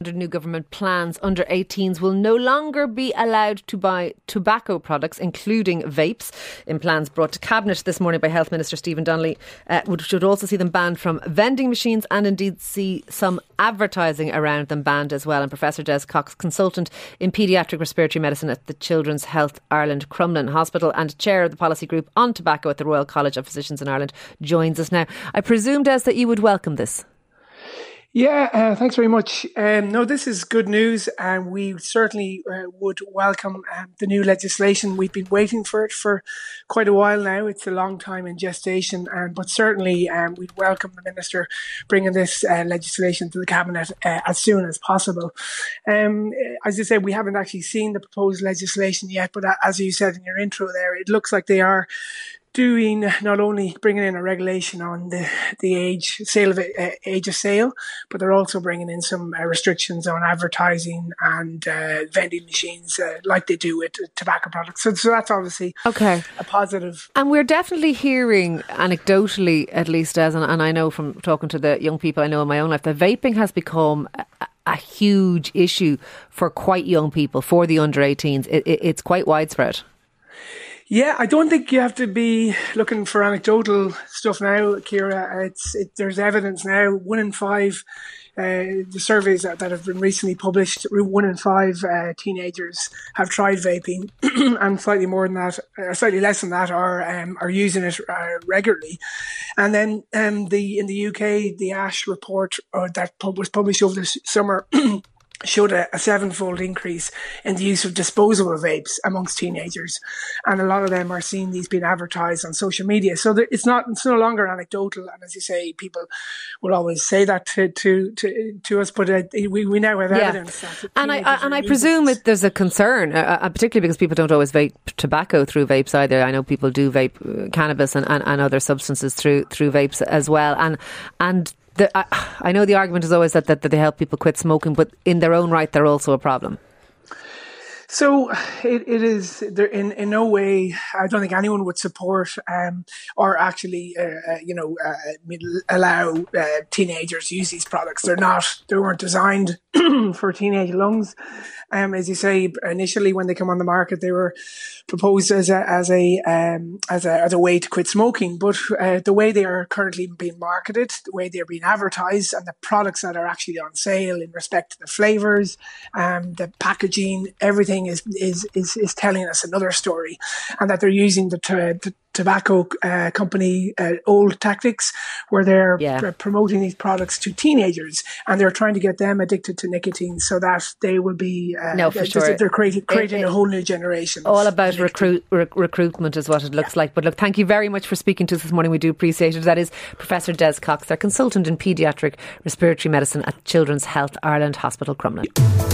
under new government plans, under 18s will no longer be allowed to buy tobacco products, including vapes. In plans brought to Cabinet this morning by Health Minister Stephen Donnelly, uh, should also see them banned from vending machines and indeed see some advertising around them banned as well. And Professor Des Cox, consultant in paediatric respiratory medicine at the Children's Health Ireland Crumlin Hospital and chair of the policy group on tobacco at the Royal College of Physicians in Ireland, joins us now. I presume, Des, that you would welcome this. Yeah, uh, thanks very much. Um, no, this is good news, and we certainly uh, would welcome um, the new legislation. We've been waiting for it for quite a while now. It's a long time in gestation, and but certainly um, we'd welcome the minister bringing this uh, legislation to the cabinet uh, as soon as possible. Um, as you said, we haven't actually seen the proposed legislation yet, but as you said in your intro, there, it looks like they are doing not only bringing in a regulation on the the age sale of uh, age of sale, but they're also bringing in some uh, restrictions on advertising and uh, vending machines, uh, like they do with tobacco products. So, so that's obviously okay a positive. And we're definitely hearing anecdotally, at least as and, and I know from talking to the young people I know in my own life, that vaping has become. A, a huge issue for quite young people, for the under 18s. It, it, it's quite widespread. Yeah, I don't think you have to be looking for anecdotal stuff now, Ciara. It's it, there's evidence now. One in five, uh, the surveys that, that have been recently published, one in five uh, teenagers have tried vaping, and slightly more than that, slightly less than that, are um, are using it uh, regularly. And then um, the in the UK, the Ash report uh, that was published over the summer. showed a, a, sevenfold increase in the use of disposable vapes amongst teenagers, and a lot of them are seeing these being advertised on social media. So it's not it's no longer anecdotal, and as you say, people will always say that to to to, to us, but uh, we, we now have yeah. evidence. and I, I and I presume it, there's a concern, uh, uh, particularly because people don't always vape tobacco through vapes either. I know people do vape uh, cannabis and, and, and other substances through through vapes as well, and and the, I, I, know the argument is always that, that, that they help people quit smoking, but in their own right, they're also a problem. So it, it is there in, in no way. I don't think anyone would support um, or actually, uh, uh you know, uh, allow uh, teenagers use these products. They're not. They weren't designed for teenage lungs. Um, as you say, initially when they come on the market, they were proposed as a as a um, as a as a way to quit smoking. But uh, the way they are currently being marketed, the way they're being advertised, and the products that are actually on sale in respect to the flavors, um, the packaging, everything is is is is telling us another story, and that they're using the, the tobacco uh, company uh, old tactics where they're yeah. pr- promoting these products to teenagers and they're trying to get them addicted to nicotine so that they will be uh, no for sure. they're creating, creating it, it, a whole new generation all about recruit rec- recruitment is what it looks yeah. like. But look thank you very much for speaking to us this morning. We do appreciate it. That is Professor Des Cox our consultant in paediatric respiratory medicine at Children's Health Ireland Hospital Crumlin